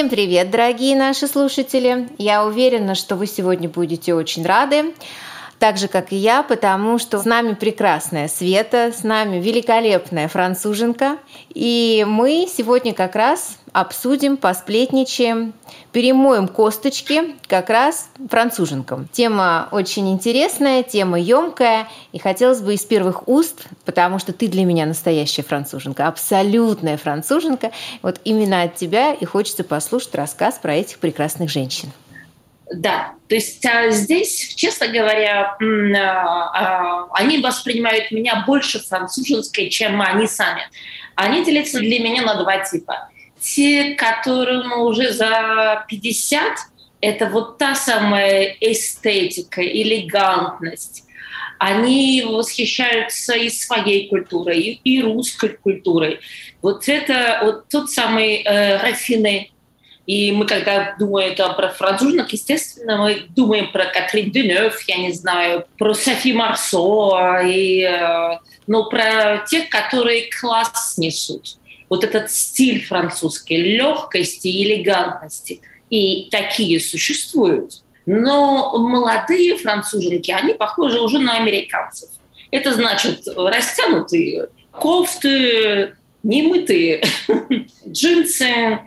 Всем привет, дорогие наши слушатели! Я уверена, что вы сегодня будете очень рады так же, как и я, потому что с нами прекрасная Света, с нами великолепная француженка. И мы сегодня как раз обсудим, посплетничаем, перемоем косточки как раз француженкам. Тема очень интересная, тема емкая, и хотелось бы из первых уст, потому что ты для меня настоящая француженка, абсолютная француженка. Вот именно от тебя и хочется послушать рассказ про этих прекрасных женщин. Да, то есть а, здесь, честно говоря, а, а, они воспринимают меня больше француженской, чем они сами. Они делятся для меня на два типа. Те, которым уже за 50, это вот та самая эстетика, элегантность. Они восхищаются и своей культурой, и, русской культурой. Вот это вот тот самый э, рафинный и мы, когда думаем это про француженок, естественно, мы думаем про Катрин Денев, я не знаю, про Софи Марсо, и, э, но про тех, которые класс несут. Вот этот стиль французской легкости и элегантности. И такие существуют. Но молодые француженки, они похожи уже на американцев. Это значит растянутые кофты, немытые джинсы,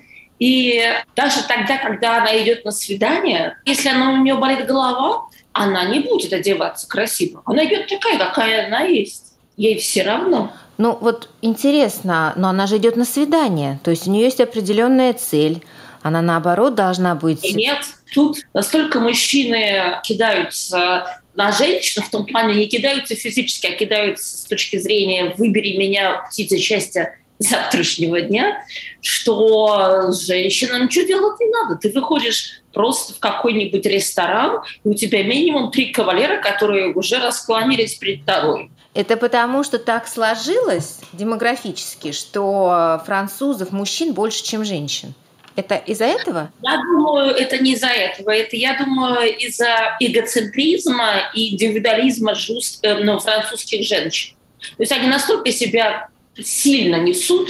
и даже тогда, когда она идет на свидание, если она, у нее болит голова, она не будет одеваться красиво. Она идет такая, какая она есть. Ей все равно. Ну вот интересно, но она же идет на свидание, то есть у нее есть определенная цель. Она наоборот должна быть. Нет, тут настолько мужчины кидаются на женщину, в том плане не кидаются физически, а кидаются с точки зрения «выбери меня, птица счастья, завтрашнего дня, что женщинам ничего делать не надо. Ты выходишь просто в какой-нибудь ресторан, и у тебя минимум три кавалера, которые уже раскланялись перед тобой. Это потому, что так сложилось демографически, что французов мужчин больше, чем женщин. Это из-за этого? Я думаю, это не из-за этого. Это, я думаю, из-за эгоцентризма и индивидуализма жуст, э, ну, французских женщин. То есть они настолько себя сильно несут,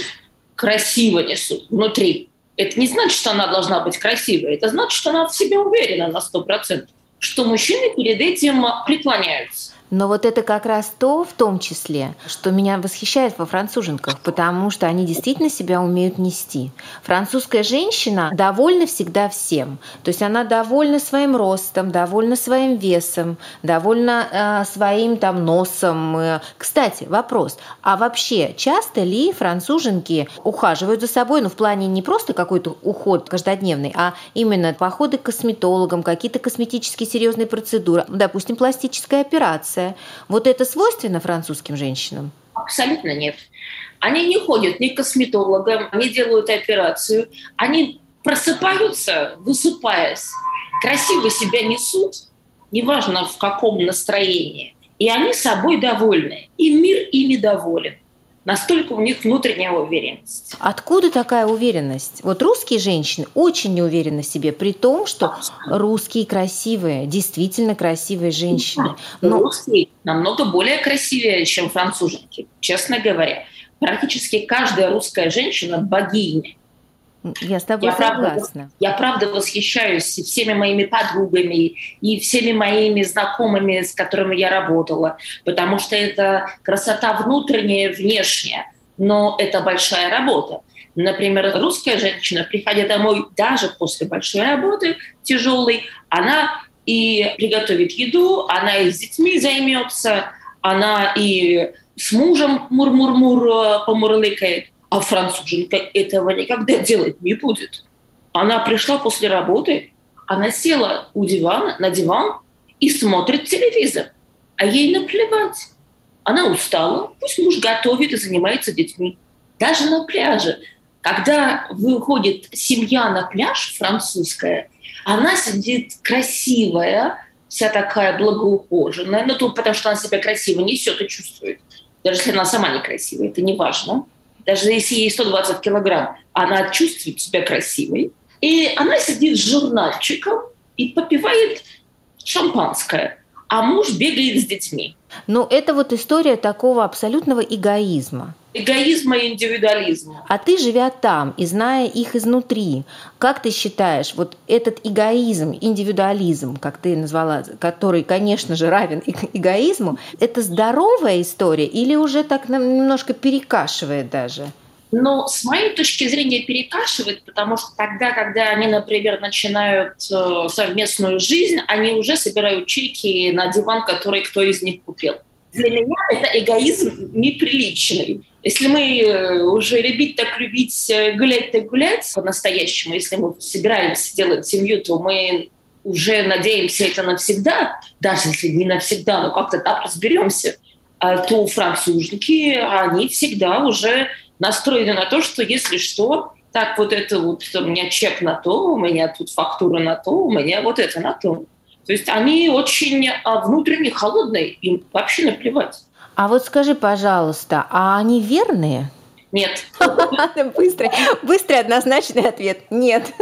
красиво несут внутри. Это не значит, что она должна быть красивой. Это значит, что она в себе уверена на сто процентов, что мужчины перед этим преклоняются. Но вот это как раз то, в том числе, что меня восхищает во француженках, потому что они действительно себя умеют нести. Французская женщина довольна всегда всем. То есть она довольна своим ростом, довольна своим весом, довольна э, своим там носом. Кстати, вопрос. А вообще часто ли француженки ухаживают за собой, ну в плане не просто какой-то уход каждодневный, а именно походы к косметологам, какие-то косметические серьезные процедуры, допустим, пластическая операция, реакция. Вот это свойственно французским женщинам? Абсолютно нет. Они не ходят ни к косметологам, не делают операцию. Они просыпаются, высыпаясь, красиво себя несут, неважно в каком настроении. И они собой довольны. И мир ими доволен. Настолько у них внутренняя уверенность. Откуда такая уверенность? Вот русские женщины очень не уверены в себе, при том, что русские красивые, действительно красивые женщины. Но... Русские намного более красивее, чем француженки, честно говоря. Практически каждая русская женщина – богиня. Я с тобой я согласна. Правда, я правда восхищаюсь всеми моими подругами и всеми моими знакомыми, с которыми я работала, потому что это красота внутренняя, внешняя, но это большая работа. Например, русская женщина, приходя домой даже после большой работы, тяжелой, она и приготовит еду, она и с детьми займется, она и с мужем мур-мур-мур э, помурлыкает. А француженка этого никогда делать не будет. Она пришла после работы, она села у дивана, на диван и смотрит телевизор. А ей наплевать. Она устала, пусть муж готовит и занимается детьми. Даже на пляже. Когда выходит семья на пляж французская, она сидит красивая, вся такая благоухоженная, ну, то потому что она себя красиво несет и чувствует. Даже если она сама некрасивая, это не важно даже если ей 120 килограмм, она чувствует себя красивой. И она сидит с журнальчиком и попивает шампанское, а муж бегает с детьми. Ну, это вот история такого абсолютного эгоизма. Эгоизма и индивидуализма. А ты, живя там и зная их изнутри, как ты считаешь, вот этот эгоизм, индивидуализм, как ты назвала, который, конечно же, равен эгоизму, это здоровая история или уже так немножко перекашивает даже? Но с моей точки зрения перекашивает, потому что тогда, когда они, например, начинают э, совместную жизнь, они уже собирают чеки на диван, который кто из них купил. Для меня это эгоизм неприличный. Если мы э, уже любить так любить, э, гулять так гулять по-настоящему, если мы собираемся делать семью, то мы уже надеемся это навсегда, даже если не навсегда, но как-то так разберемся, а то француженки, они всегда уже настроены на то, что если что, так вот это вот у меня чек на то, у меня тут фактура на то, у меня вот это на то. То есть они очень а, внутренне холодные, им вообще наплевать. А вот скажи, пожалуйста, а они верные? Нет. Быстрый, быстрый однозначный ответ. Нет.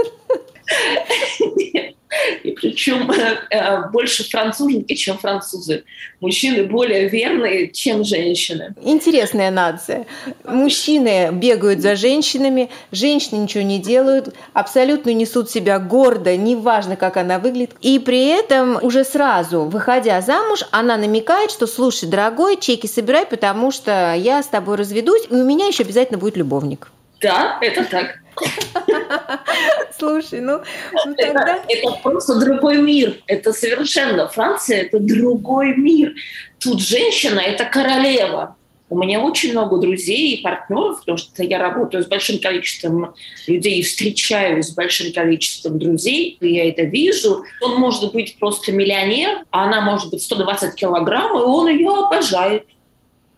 И причем э, больше француженки, чем французы. Мужчины более верные, чем женщины. Интересная нация. Мужчины бегают за женщинами, женщины ничего не делают, абсолютно несут себя гордо, неважно, как она выглядит. И при этом уже сразу, выходя замуж, она намекает, что слушай, дорогой, чеки собирай, потому что я с тобой разведусь, и у меня еще обязательно будет любовник. Да, это так. Слушай, ну, ну тогда... Это, это просто другой мир. Это совершенно Франция, это другой мир. Тут женщина – это королева. У меня очень много друзей и партнеров, потому что я работаю с большим количеством людей и встречаюсь с большим количеством друзей, и я это вижу. Он может быть просто миллионер, а она может быть 120 килограмм, и он ее обожает,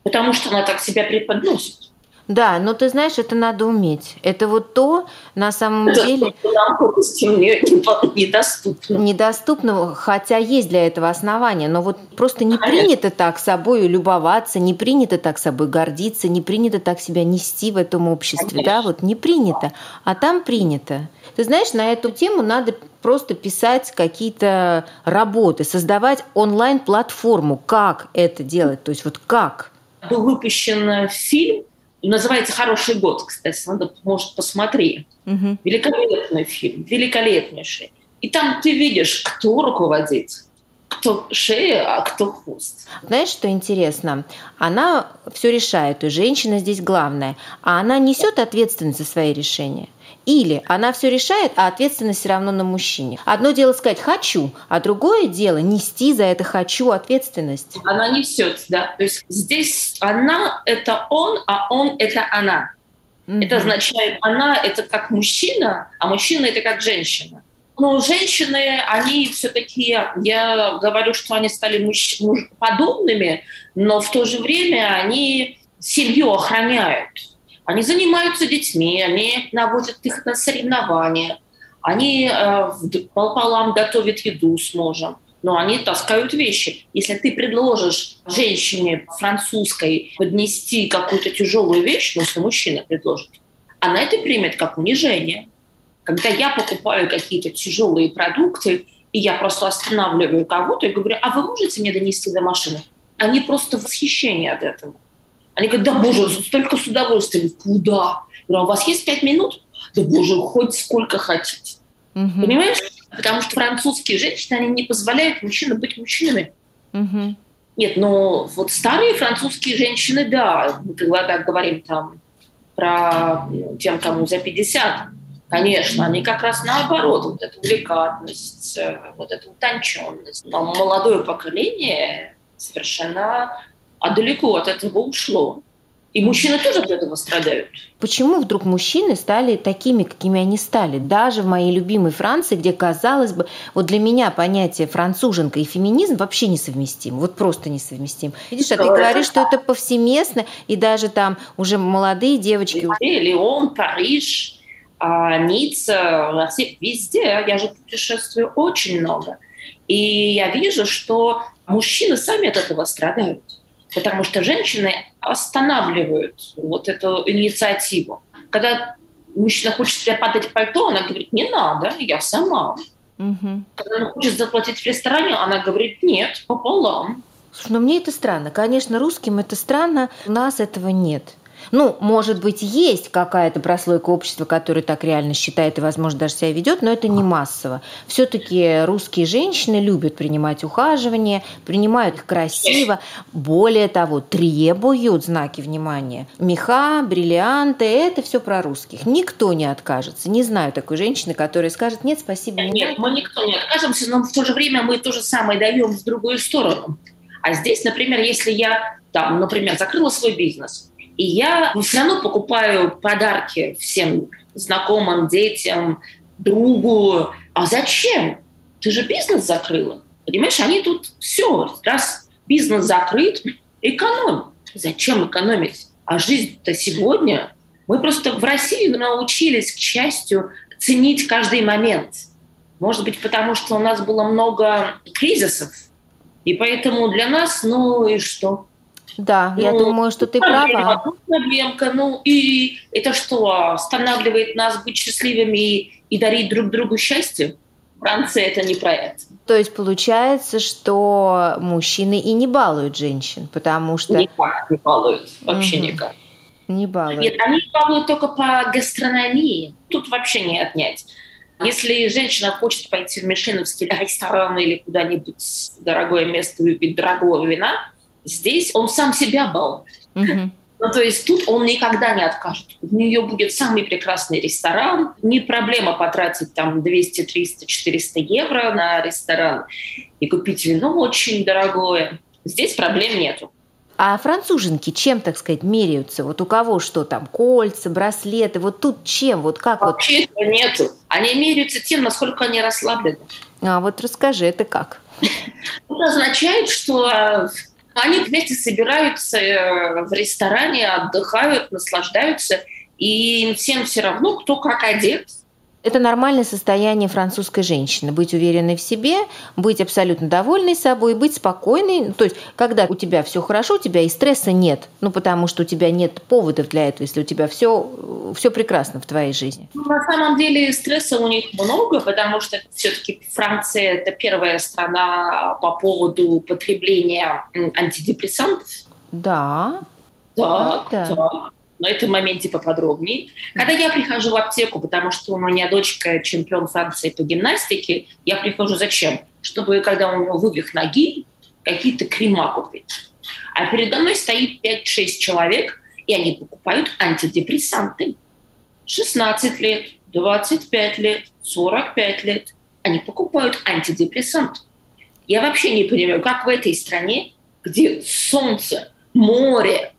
потому что она так себя преподносит. Да, но ты знаешь, это надо уметь. Это вот то, на самом это деле... Недоступно. Недоступно, хотя есть для этого основания. Но вот просто не принято так собой любоваться, не принято так собой гордиться, не принято так себя нести в этом обществе. Конечно. Да, вот не принято. А там принято. Ты знаешь, на эту тему надо просто писать какие-то работы, создавать онлайн-платформу, как это делать. То есть вот как? Был выпущен фильм Называется «Хороший год», кстати, надо, может, посмотри. Угу. Великолепный фильм, великолепнейший. И там ты видишь, кто руководит, кто шея, а кто хвост. Знаешь, что интересно? Она все решает, и женщина здесь главная, а она несет ответственность за свои решения. Или она все решает, а ответственность все равно на мужчине. Одно дело сказать «хочу», а другое дело нести за это «хочу» ответственность. Она несет, да. То есть здесь она – это он, а он – это она. Mm-hmm. Это означает, она – это как мужчина, а мужчина – это как женщина. Но женщины, они все-таки, я говорю, что они стали муж, муж подобными, но в то же время они семью охраняют они занимаются детьми, они наводят их на соревнования, они э, пополам готовят еду с мужем, но они таскают вещи. Если ты предложишь женщине французской поднести какую-то тяжелую вещь, ну, если мужчина предложит, она это примет как унижение. Когда я покупаю какие-то тяжелые продукты, и я просто останавливаю кого-то и говорю, а вы можете мне донести до машины? Они просто в восхищении от этого. Они говорят, да боже, столько с удовольствием. Куда? Я говорю, а у вас есть пять минут? Да боже, хоть сколько хотите. Угу. Понимаешь? Потому что французские женщины, они не позволяют мужчинам быть мужчинами. Угу. Нет, но вот старые французские женщины, да, мы когда говорим там про тем, кому за 50, конечно, они как раз наоборот, вот эту деликатность, э, вот эту утонченность. Но молодое поколение совершенно а далеко от этого ушло. И мужчины тоже от этого страдают. Почему вдруг мужчины стали такими, какими они стали? Даже в моей любимой Франции, где, казалось бы, вот для меня понятие француженка и феминизм вообще несовместим. Вот просто несовместим. Видишь, а ты говоришь, что это повсеместно, и даже там уже молодые девочки... Леон, Париж, а, Ницца, везде. Я же путешествую очень много. И я вижу, что мужчины сами от этого страдают потому что женщины останавливают вот эту инициативу. Когда мужчина хочет себе подать пальто, она говорит, не надо, я сама. Угу. Когда она хочет заплатить в ресторане, она говорит, нет, пополам. Слушай, но мне это странно. Конечно, русским это странно, у нас этого нет. Ну, может быть, есть какая-то прослойка общества, которая так реально считает и, возможно, даже себя ведет, но это не массово. Все-таки русские женщины любят принимать ухаживание, принимают их красиво. Более того, требуют знаки внимания. Меха, бриллианты – это все про русских. Никто не откажется. Не знаю такой женщины, которая скажет, нет, спасибо, не Нет, мы никто не откажемся, но в то же время мы то же самое даем в другую сторону. А здесь, например, если я, там, например, закрыла свой бизнес, и я все равно покупаю подарки всем знакомым, детям, другу. А зачем? Ты же бизнес закрыла. Понимаешь, они тут все, раз бизнес закрыт, экономь. Зачем экономить? А жизнь-то сегодня. Мы просто в России научились, к счастью, ценить каждый момент. Может быть, потому что у нас было много кризисов, и поэтому для нас, ну и что? Да, ну, я думаю, что ты права. Проблемка, ну и это что, останавливает нас быть счастливыми и, и дарить друг другу счастье? Франция это не про это. То есть получается, что мужчины и не балуют женщин, потому что... Никак не балуют, вообще угу. никак. Не балуют. Нет, они балуют только по гастрономии. Тут вообще не отнять. Если женщина хочет пойти в мишленовский ресторан или куда-нибудь дорогое место выпить дорогого вина, здесь он сам себя балует. Ну, то есть тут он никогда не откажет. У нее будет самый прекрасный ресторан. Не проблема потратить там 200, 300, 400 евро на ресторан и купить вино очень дорогое. Здесь проблем нету. А француженки чем, так сказать, меряются? Вот у кого что там, кольца, браслеты, вот тут чем, вот как Вообще вот? этого нету. Они меряются тем, насколько они расслаблены. А вот расскажи, это как? Это означает, что э, они вместе собираются э, в ресторане, отдыхают, наслаждаются, и им всем все равно, кто как одет, это нормальное состояние французской женщины. Быть уверенной в себе, быть абсолютно довольной собой, быть спокойной. То есть, когда у тебя все хорошо, у тебя и стресса нет. Ну, потому что у тебя нет поводов для этого, если у тебя все, все прекрасно в твоей жизни. Ну, на самом деле стресса у них много, потому что все-таки Франция – это первая страна по поводу потребления антидепрессантов. Да. Так, да. так на этом моменте поподробнее. Когда я прихожу в аптеку, потому что у меня дочка чемпион Франции по гимнастике, я прихожу зачем? Чтобы, когда у него вывих ноги, какие-то крема купить. А передо мной стоит 5-6 человек, и они покупают антидепрессанты. 16 лет, 25 лет, 45 лет. Они покупают антидепрессанты. Я вообще не понимаю, как в этой стране, где солнце, море,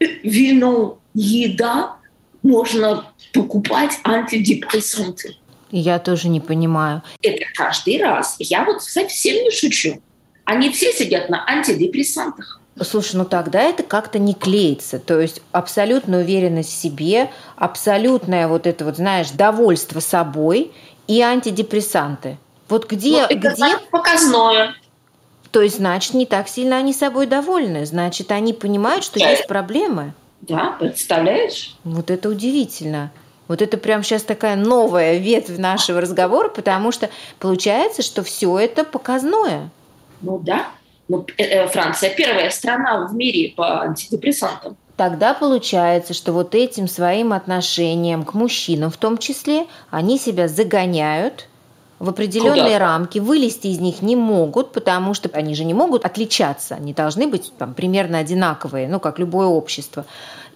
вино, еда можно покупать антидепрессанты. Я тоже не понимаю. Это каждый раз. Я вот совсем не шучу. Они все сидят на антидепрессантах. Слушай, ну тогда это как-то не клеится. То есть абсолютная уверенность в себе, абсолютное вот это вот, знаешь, довольство собой и антидепрессанты. Вот где... Ну, это где... показное. То есть, значит, не так сильно они собой довольны. Значит, они понимают, что да. есть проблемы. Да, представляешь? Вот это удивительно. Вот это прям сейчас такая новая ветвь нашего разговора, потому что получается, что все это показное. Ну да. Ну, э, э, Франция первая страна в мире по антидепрессантам. Тогда получается, что вот этим своим отношением к мужчинам в том числе, они себя загоняют в определенные Куда? рамки, вылезти из них не могут, потому что они же не могут отличаться, они должны быть там, примерно одинаковые, ну, как любое общество.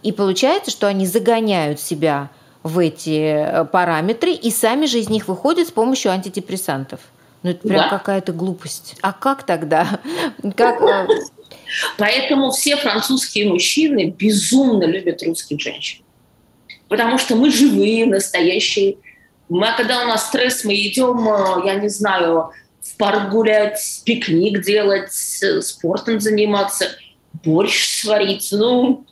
И получается, что они загоняют себя в эти э, параметры и сами же из них выходят с помощью антидепрессантов. Ну, это прям да. какая-то глупость. А как тогда? Как... Э, Поэтому все французские мужчины безумно любят русских женщин. Потому что мы живые, настоящие мы, когда у нас стресс, мы идем, э, я не знаю, в парк гулять, пикник делать, спортом заниматься, борщ сварить, ну,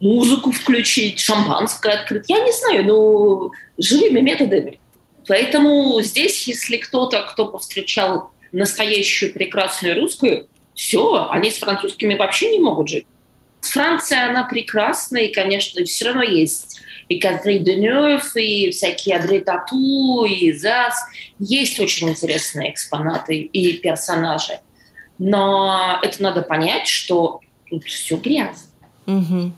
музыку включить, шампанское открыть. Я не знаю, ну, живыми методами. Поэтому здесь, если кто-то, кто повстречал настоящую прекрасную русскую, все, они с французскими вообще не могут жить. Франция, она прекрасная, и, конечно, все равно есть и Катрин Денев, и всякие Адри Тату, и ЗАС. Есть очень интересные экспонаты и персонажи. Но это надо понять, что тут все грязно. Угу.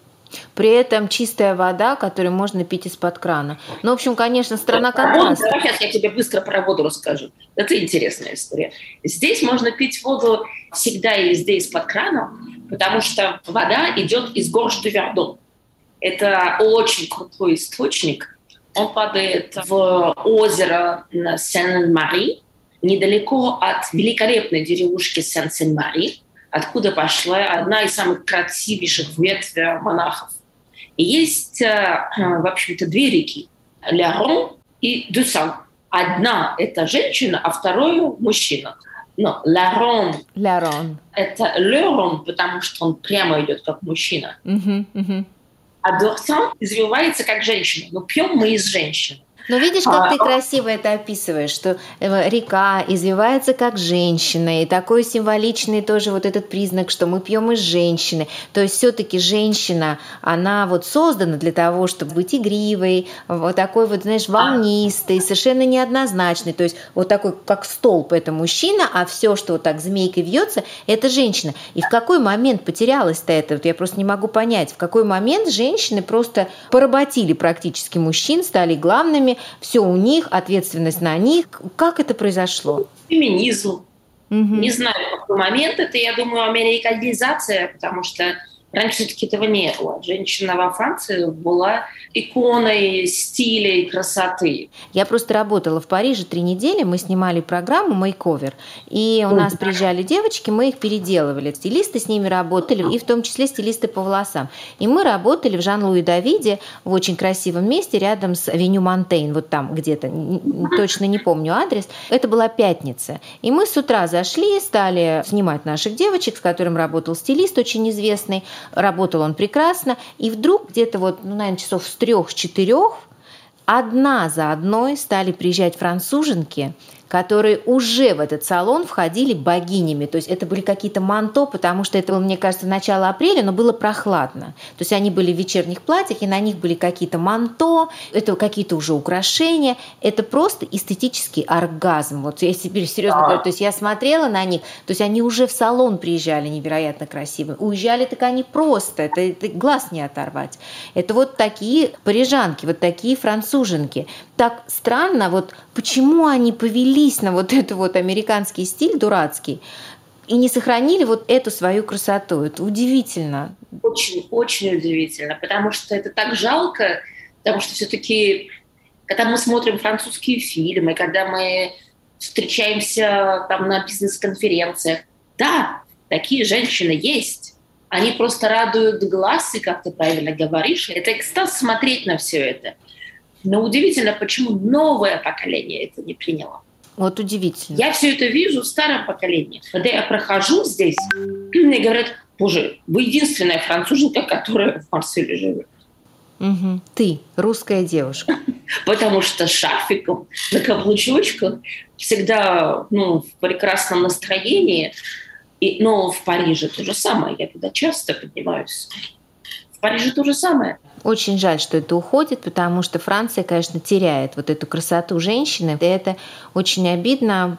При этом чистая вода, которую можно пить из-под крана. Ну, в общем, конечно, страна контраста. Давай сейчас я тебе быстро про воду расскажу. Это интересная история. Здесь можно пить воду всегда и везде из-под крана, потому что вода идет из горш де Вердон. Это очень крутой источник. Он падает в озеро Сен-Мари, недалеко от великолепной деревушки Сен-Сен-Мари откуда пошла одна из самых красивейших ветвей монахов. И есть, э, в общем-то, две реки – Лярон и Дюсан. Одна – это женщина, а вторую – мужчина. Но Лярон. – это Лерон, потому что он прямо идет как мужчина. Угу, угу. А Дюсан извивается как женщина. Но пьем мы из женщины. Но видишь, как а, ты красиво это описываешь, что э, река извивается как женщина, и такой символичный тоже вот этот признак, что мы пьем из женщины. То есть все-таки женщина, она вот создана для того, чтобы быть игривой, вот такой вот, знаешь, волнистой, совершенно неоднозначной. То есть вот такой, как столб, это мужчина, а все, что вот так змейкой вьется, это женщина. И в какой момент потерялось-то это? Вот я просто не могу понять, в какой момент женщины просто поработили практически мужчин, стали главными, все у них, ответственность на них. Как это произошло? Феминизм. Угу. Не знаю, в какой момент это, я думаю, американизация, потому что Раньше все-таки этого не было. Женщина во Франции была иконой стиля и красоты. Я просто работала в Париже три недели, мы снимали программу «Мейковер», и у нас приезжали девочки, мы их переделывали. Стилисты с ними работали, и в том числе стилисты по волосам. И мы работали в Жан-Луи Давиде в очень красивом месте рядом с Авеню Монтейн, вот там где-то, точно не помню адрес. Это была пятница. И мы с утра зашли, стали снимать наших девочек, с которым работал стилист очень известный, работал он прекрасно, и вдруг где-то вот, ну, наверное, часов с трех-четырех одна за одной стали приезжать француженки, которые уже в этот салон входили богинями. То есть это были какие-то манто, потому что это было, мне кажется, начало апреля, но было прохладно. То есть они были в вечерних платьях, и на них были какие-то манто, это какие-то уже украшения. Это просто эстетический оргазм. Вот я себе серьезно говорю, то есть я смотрела на них, то есть они уже в салон приезжали невероятно красивые. Уезжали так они просто, это, это глаз не оторвать. Это вот такие парижанки, вот такие француженки. Так странно, вот почему они повели повелись на вот этот вот американский стиль дурацкий и не сохранили вот эту свою красоту. Это удивительно. Очень, очень удивительно, потому что это так жалко, потому что все-таки, когда мы смотрим французские фильмы, когда мы встречаемся там на бизнес-конференциях, да, такие женщины есть. Они просто радуют глаз, и, как ты правильно говоришь, это экстаз смотреть на все это. Но удивительно, почему новое поколение это не приняло. Вот удивительно. Я все это вижу в старом поколении. Когда я прохожу здесь, мне говорят, боже, вы единственная француженка, которая в Марселе живет. Угу. Ты, русская девушка. Потому что шарфиком на каблучочках всегда ну, в прекрасном настроении. И, но в Париже то же самое. Я туда часто поднимаюсь. В Париже то же самое. Очень жаль, что это уходит, потому что Франция, конечно, теряет вот эту красоту женщины. И это очень обидно.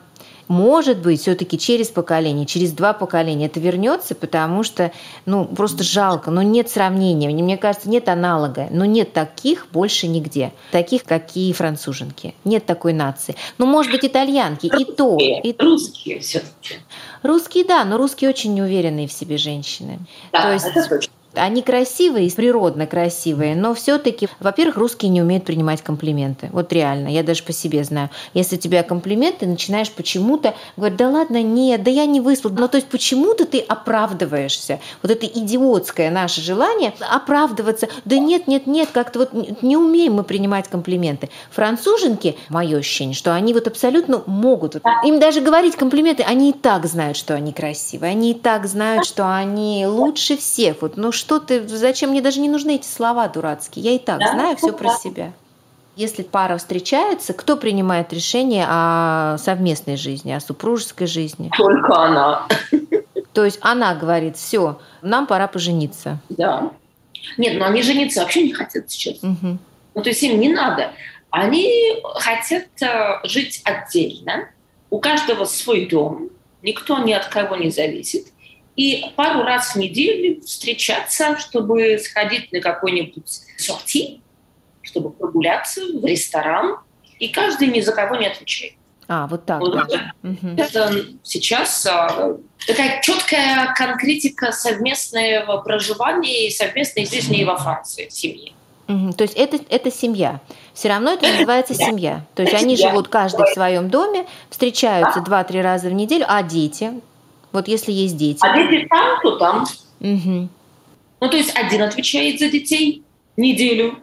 Может быть, все-таки через поколение, через два поколения это вернется, потому что, ну, просто жалко, но нет сравнения. Мне кажется, нет аналога, но нет таких больше нигде. Таких, какие француженки. Нет такой нации. Ну, может быть, итальянки, русские, и то. И русские все-таки. Русские, да, но русские очень неуверенные в себе женщины. Да, То есть, это точно. Они красивые, природно красивые, но все-таки, во-первых, русские не умеют принимать комплименты. Вот реально, я даже по себе знаю. Если тебя комплимент, ты начинаешь почему-то говорить, да ладно, нет, да я не выслал. Ну, то есть почему-то ты оправдываешься. Вот это идиотское наше желание оправдываться. Да нет, нет, нет, как-то вот не умеем мы принимать комплименты. Француженки, мое ощущение, что они вот абсолютно могут. Им даже говорить комплименты, они и так знают, что они красивые. Они и так знают, что они лучше всех. Вот, ну что ты, зачем мне даже не нужны эти слова дурацкие? Я и так да? знаю все про себя. Если пара встречается, кто принимает решение о совместной жизни, о супружеской жизни? Только она. То есть она говорит, все, нам пора пожениться. Да. Нет, но они жениться вообще не хотят сейчас. Угу. Ну, то есть им не надо. Они хотят э, жить отдельно. У каждого свой дом. Никто ни от кого не зависит. И пару раз в неделю встречаться, чтобы сходить на какой-нибудь сорти, чтобы прогуляться в ресторан, и каждый ни за кого не отвечает. А, вот так. Вот, да. Это сейчас а, такая четкая конкретика совместного проживания и совместной жизни во Франции, в семье. Угу. То есть это, это семья. Все равно это называется семья. То есть они живут каждый в своем доме, встречаются два-три раза в неделю, а дети? Вот если есть дети. А дети там, то там. Угу. Ну, то есть один отвечает за детей неделю,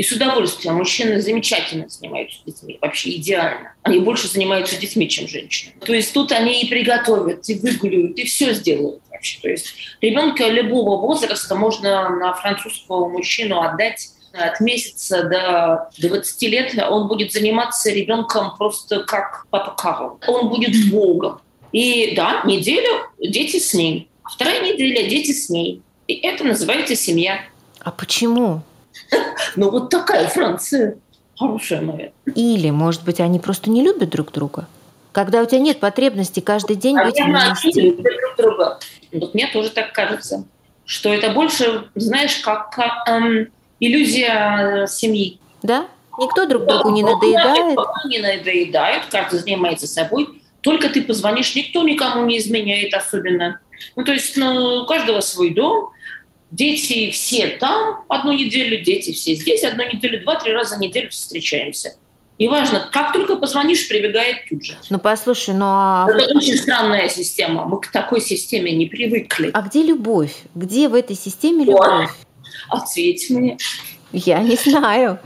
и с удовольствием. Мужчины замечательно занимаются детьми, вообще идеально. Они больше занимаются детьми, чем женщины. То есть тут они и приготовят, и выгуляют, и все сделают вообще. То есть ребенка любого возраста можно на французского мужчину отдать от месяца до 20 лет он будет заниматься ребенком просто как папа Карл. Он будет богом. И да, неделю дети с ним. Вторая неделя дети с ней. И это называется семья. А почему? Ну вот такая Франция. Хорошая моя. Или, может быть, они просто не любят друг друга? Когда у тебя нет потребности каждый день а быть вместе. Они любят друг друга. Вот мне тоже так кажется, что это больше, знаешь, как эм, иллюзия семьи. Да? Никто друг другу не надоедает. Не надоедают, каждый занимается собой. Только ты позвонишь, никто никому не изменяет особенно. Ну, то есть ну, у каждого свой дом, дети все там одну неделю, дети все здесь одну неделю, два-три раза в неделю встречаемся. И важно, как только позвонишь, прибегает тут же. Ну, послушай, ну а... Это очень странная система. Мы к такой системе не привыкли. А где любовь? Где в этой системе любовь? Ответь мне. Я не знаю.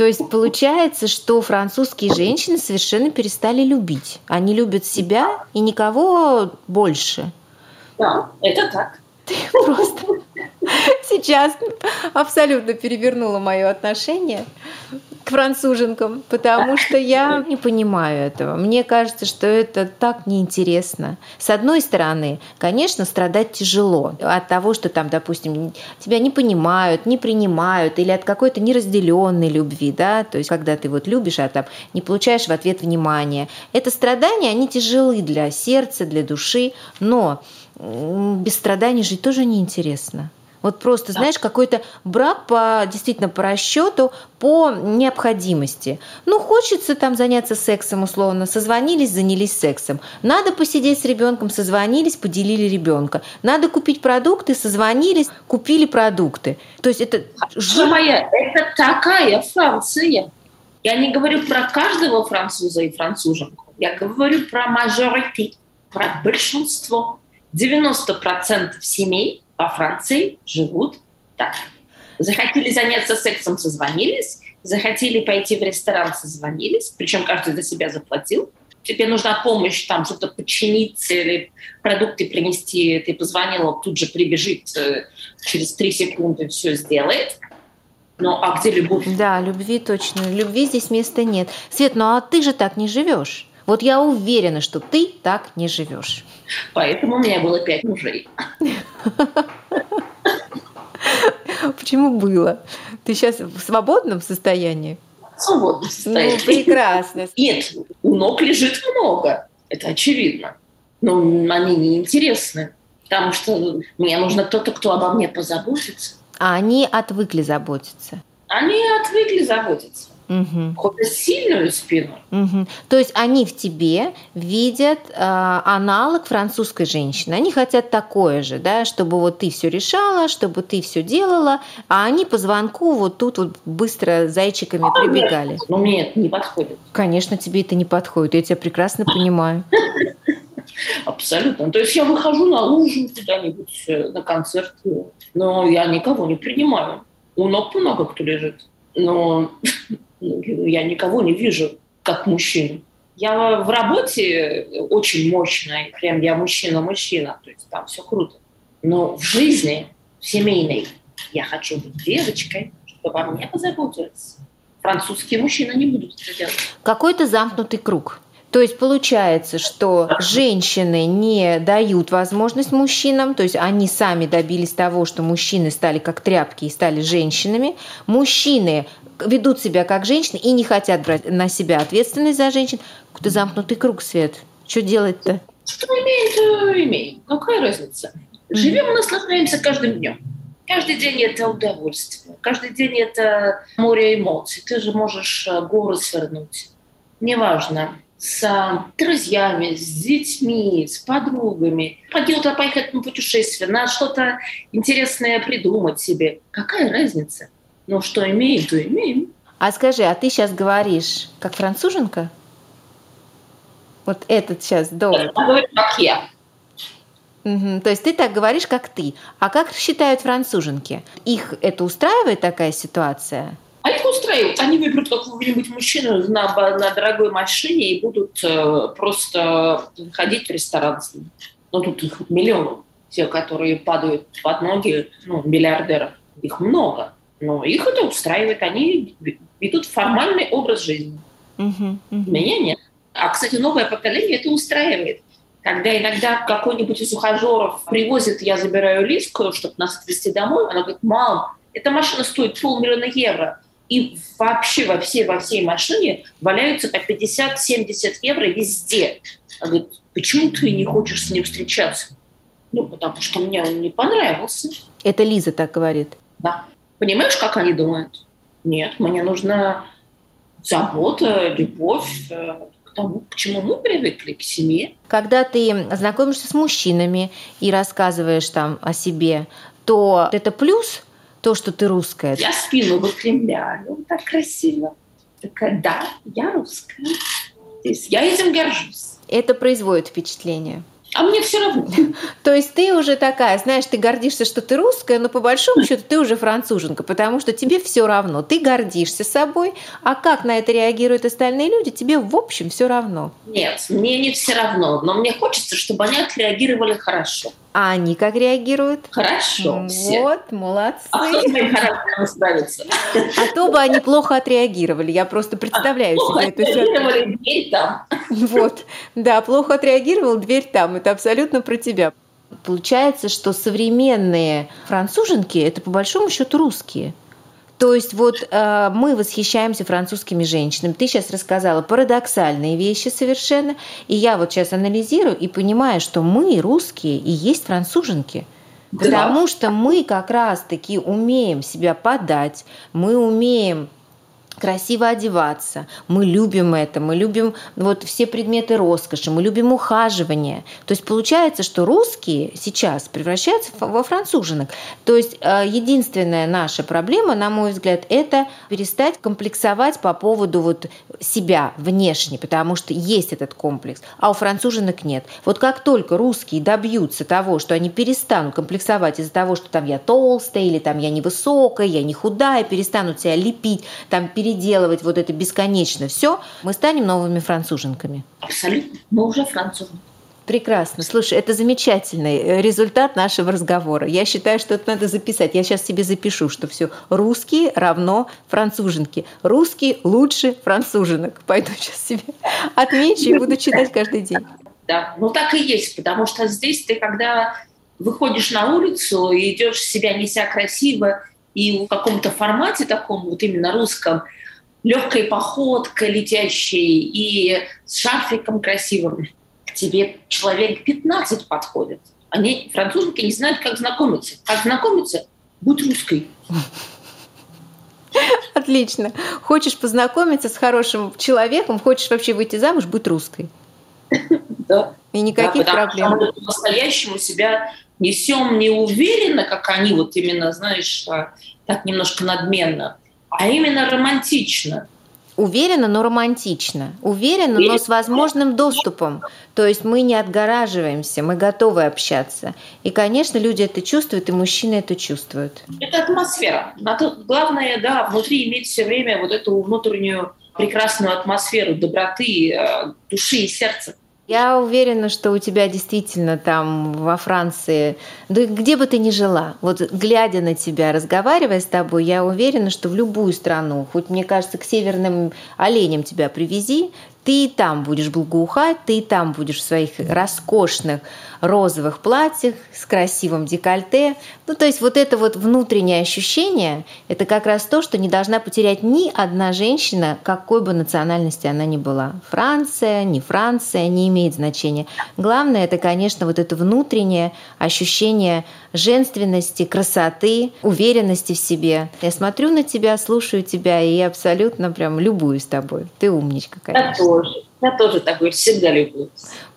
То есть получается, что французские женщины совершенно перестали любить. Они любят себя и никого больше. Да, это так. Ты просто сейчас абсолютно перевернула мое отношение француженкам, потому что я не понимаю этого. Мне кажется, что это так неинтересно. С одной стороны, конечно, страдать тяжело от того, что там, допустим, тебя не понимают, не принимают, или от какой-то неразделенной любви, да, то есть когда ты вот любишь, а там не получаешь в ответ внимания. Это страдания, они тяжелы для сердца, для души, но без страданий жить тоже неинтересно. Вот просто, знаешь, какой-то брак по действительно по расчету, по необходимости. Ну, хочется там заняться сексом условно, созвонились, занялись сексом. Надо посидеть с ребенком, созвонились, поделили ребенка. Надо купить продукты, созвонились, купили продукты. То есть это... Что моя, это такая Франция. Я не говорю про каждого француза и француженку. Я говорю про мажорити, про большинство. 90% семей во Франции живут так. Захотели заняться сексом, созвонились. Захотели пойти в ресторан, созвонились. Причем каждый за себя заплатил. Тебе нужна помощь, там что-то починить или продукты принести. Ты позвонила, тут же прибежит э, через три секунды, все сделает. Ну, а где любовь? Да, любви точно. Любви здесь места нет. Свет, ну а ты же так не живешь. Вот я уверена, что ты так не живешь. Поэтому у меня было пять мужей. Почему было? Ты сейчас в свободном состоянии? В свободном ну, состоянии. Ну, прекрасно. Нет, у ног лежит много. Это очевидно. Но они неинтересны. Потому что мне нужно кто-то, кто обо мне позаботится. А они отвыкли заботиться? Они отвыкли заботиться угу. хоть сильную спину. Угу. То есть они в тебе видят э, аналог французской женщины. Они хотят такое же, да, чтобы вот ты все решала, чтобы ты все делала, а они по звонку вот тут вот быстро зайчиками а, прибегали. Нет, ну мне это не подходит. Конечно, тебе это не подходит, я тебя прекрасно понимаю. Абсолютно. То есть я выхожу на лужу куда-нибудь, э, на концерт, но я никого не принимаю. У ног много кто лежит. Но я никого не вижу как мужчину. Я в работе очень мощная, прям я мужчина-мужчина, то есть там все круто. Но в жизни, в семейной, я хочу быть девочкой, чтобы обо мне позаботились. Французские мужчины не будут это делать. Какой-то замкнутый круг. То есть получается, что женщины не дают возможность мужчинам, то есть они сами добились того, что мужчины стали как тряпки и стали женщинами. Мужчины ведут себя как женщины и не хотят брать на себя ответственность за женщин. Какой-то замкнутый круг, Свет. Что делать-то? Что имеем, то имеем. Какая разница? Живем и наслаждаемся каждым днем. Каждый день это удовольствие, каждый день это море эмоций. Ты же можешь э, горы свернуть. Неважно, с друзьями, с детьми, с подругами. Пойдет поехать на путешествие, на что-то интересное придумать себе. Какая разница? Ну, что имеем, то имеем. А скажи, а ты сейчас говоришь как француженка? Вот этот сейчас довод. Как я. Угу. То есть ты так говоришь, как ты. А как считают француженки? Их это устраивает такая ситуация? А их устраивает. Они выберут какого-нибудь мужчину на, на дорогой машине и будут э, просто ходить в ресторан с ним. Ну, тут их миллион. Те, которые падают под ноги, ну, миллиардеров. Их много. Но их это устраивает. Они ведут формальный образ жизни. Угу, угу. Меня нет. А, кстати, новое поколение это устраивает. Когда иногда какой-нибудь из ухажеров привозит, я забираю Лиску, чтобы нас отвезти домой, она говорит, мам, эта машина стоит полмиллиона евро. И вообще во всей, во всей машине валяются по 50-70 евро везде. Она говорит, почему ты не хочешь с ним встречаться? Ну, потому что мне он не понравился. Это Лиза так говорит? Да. Понимаешь, как они думают? Нет, мне нужна забота, любовь, э, к тому, к чему мы привыкли, к семье. Когда ты знакомишься с мужчинами и рассказываешь там о себе, то это плюс то, что ты русская? Я спину выпрямляю, так красиво. Такая, да, я русская. То есть я этим горжусь. Это производит впечатление. А мне все равно. То есть ты уже такая, знаешь, ты гордишься, что ты русская, но по большому счету ты уже француженка, потому что тебе все равно. Ты гордишься собой, а как на это реагируют остальные люди, тебе в общем все равно. Нет, мне не все равно, но мне хочется, чтобы они отреагировали хорошо. А они как реагируют? Хорошо. Все. Вот, молодцы. А кто с моим характером справится? А то бы они плохо отреагировали. Я просто представляю а, себе эту ситуацию. дверь там. Вот, да, плохо отреагировал, дверь там. Это абсолютно про тебя. Получается, что современные француженки – это по большому счету русские. То есть вот э, мы восхищаемся французскими женщинами. Ты сейчас рассказала парадоксальные вещи совершенно. И я вот сейчас анализирую и понимаю, что мы, русские, и есть француженки. Да. Потому что мы как раз-таки умеем себя подать, мы умеем красиво одеваться. Мы любим это, мы любим вот все предметы роскоши, мы любим ухаживание. То есть получается, что русские сейчас превращаются во француженок. То есть э, единственная наша проблема, на мой взгляд, это перестать комплексовать по поводу вот себя внешне, потому что есть этот комплекс, а у француженок нет. Вот как только русские добьются того, что они перестанут комплексовать из-за того, что там я толстая или там я невысокая, я не худая, перестанут себя лепить, там перестанут переделывать вот это бесконечно все, мы станем новыми француженками. Абсолютно. Мы уже французы. Прекрасно. Слушай, это замечательный э, результат нашего разговора. Я считаю, что это надо записать. Я сейчас себе запишу, что все русские равно француженки. Русские лучше француженок. Пойду сейчас себе отмечу и буду читать каждый день. Да, ну так и есть, потому что здесь ты, когда выходишь на улицу и идешь себя неся красиво и в каком-то формате таком, вот именно русском, легкой походкой летящей и с шарфиком красивым, к тебе человек 15 подходит. Они, француженки, не знают, как знакомиться. Как знакомиться? Будь русской. Отлично. Хочешь познакомиться с хорошим человеком, хочешь вообще выйти замуж, будь русской. Да. И никаких да, проблем. Что мы по-настоящему себя несем не уверенно, как они вот именно, знаешь, а, так немножко надменно, а именно романтично. Уверенно, но романтично. Уверенно, но с возможным доступом. То есть мы не отгораживаемся, мы готовы общаться. И, конечно, люди это чувствуют, и мужчины это чувствуют. Это атмосфера. Главное, да, внутри иметь все время вот эту внутреннюю прекрасную атмосферу доброты, э, души и сердца. Я уверена, что у тебя действительно там во Франции, да где бы ты ни жила, вот глядя на тебя, разговаривая с тобой, я уверена, что в любую страну, хоть мне кажется, к северным оленям тебя привези, ты и там будешь благоухать, ты и там будешь в своих роскошных розовых платьях с красивым декольте. Ну, то есть вот это вот внутреннее ощущение, это как раз то, что не должна потерять ни одна женщина, какой бы национальности она ни была. Франция, не Франция, не имеет значения. Главное, это, конечно, вот это внутреннее ощущение женственности, красоты, уверенности в себе. Я смотрю на тебя, слушаю тебя и абсолютно прям любуюсь тобой. Ты умничка, конечно. Я тоже. Я тоже такой всегда люблю.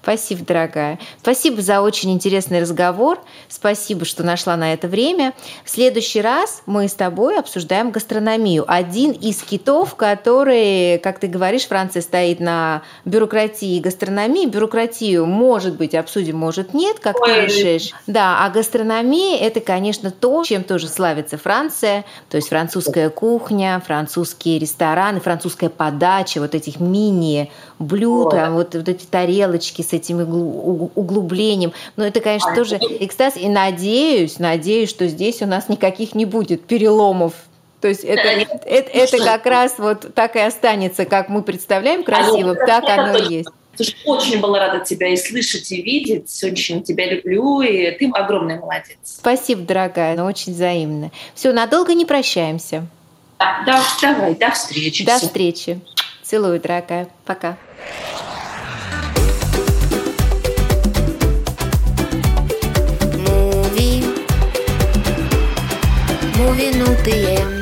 Спасибо, дорогая. Спасибо за очень интересный разговор. Спасибо, что нашла на это время. В следующий раз мы с тобой обсуждаем гастрономию. Один из китов, который, как ты говоришь, Франция стоит на бюрократии и гастрономии. Бюрократию, может быть, обсудим, может нет, как Ой. ты решишь. Да, а гастрономия – это, конечно, то, чем тоже славится Франция. То есть французская кухня, французские рестораны, французская подача вот этих мини-блюд, вот, вот эти тарелочки с этим углублением. Но это, конечно, а тоже экстаз. И надеюсь, надеюсь, что здесь у нас никаких не будет переломов то есть это, это, это, это как раз вот так и останется, как мы представляем красиво, так оно и есть. Слушай, очень была рада тебя и слышать, и видеть. Очень тебя люблю, и ты огромный молодец. Спасибо, дорогая, но очень взаимно. Все, надолго не прощаемся. Да, да, давай, до встречи. До встречи. Целую, дорогая. Пока. the air.